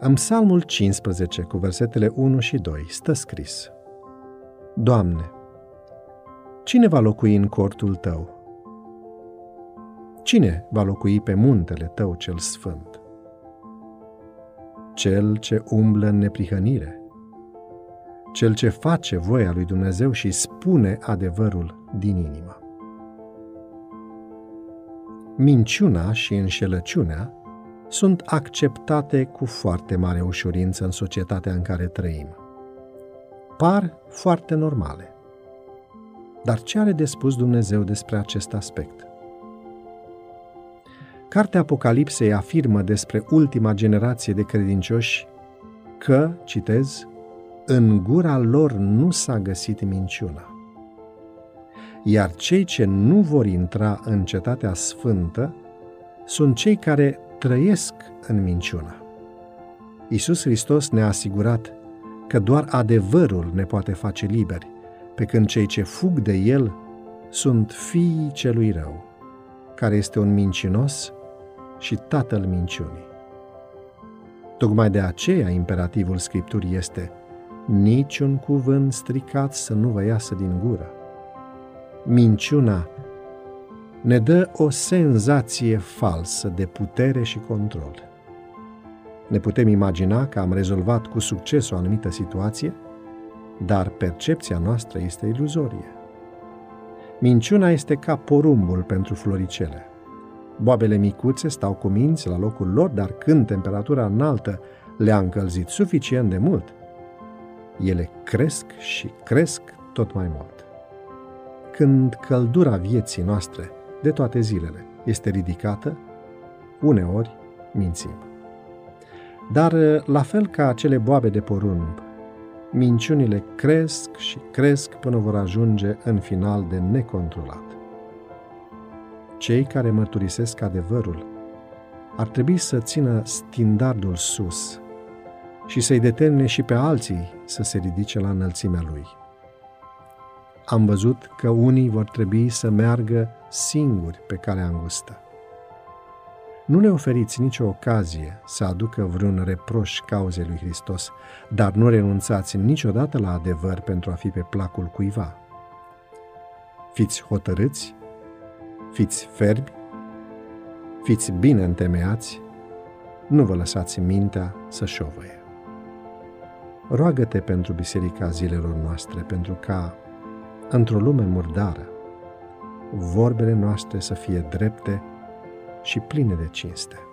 În Psalmul 15, cu versetele 1 și 2, stă scris Doamne, cine va locui în cortul Tău? Cine va locui pe muntele Tău cel sfânt? Cel ce umblă în neprihănire, cel ce face voia lui Dumnezeu și spune adevărul din inimă. Minciuna și înșelăciunea sunt acceptate cu foarte mare ușurință în societatea în care trăim. Par foarte normale. Dar ce are de spus Dumnezeu despre acest aspect? Cartea Apocalipsei afirmă despre ultima generație de credincioși că, citez, în gura lor nu s-a găsit minciuna. Iar cei ce nu vor intra în cetatea sfântă sunt cei care trăiesc în minciuna. Isus Hristos ne-a asigurat că doar adevărul ne poate face liberi, pe când cei ce fug de el sunt fiii celui rău, care este un mincinos și tatăl minciunii. Tocmai de aceea imperativul Scripturii este niciun cuvânt stricat să nu vă iasă din gură. Minciuna ne dă o senzație falsă de putere și control. Ne putem imagina că am rezolvat cu succes o anumită situație, dar percepția noastră este iluzorie. Minciuna este ca porumbul pentru floricele. Boabele micuțe stau cu minți la locul lor, dar când temperatura înaltă le-a încălzit suficient de mult, ele cresc și cresc tot mai mult. Când căldura vieții noastre de toate zilele este ridicată, uneori mințim. Dar, la fel ca acele boabe de porumb, minciunile cresc și cresc până vor ajunge în final de necontrolat. Cei care mărturisesc adevărul ar trebui să țină standardul sus și să-i determine și pe alții să se ridice la înălțimea lui. Am văzut că unii vor trebui să meargă singuri pe calea îngustă. Nu le oferiți nicio ocazie să aducă vreun reproș cauzei lui Hristos, dar nu renunțați niciodată la adevăr pentru a fi pe placul cuiva. Fiți hotărâți, fiți fermi, fiți bine întemeiați, nu vă lăsați mintea să șovăie. Roagă-te pentru biserica zilelor noastre, pentru ca, într-o lume murdară, vorbele noastre să fie drepte și pline de cinste.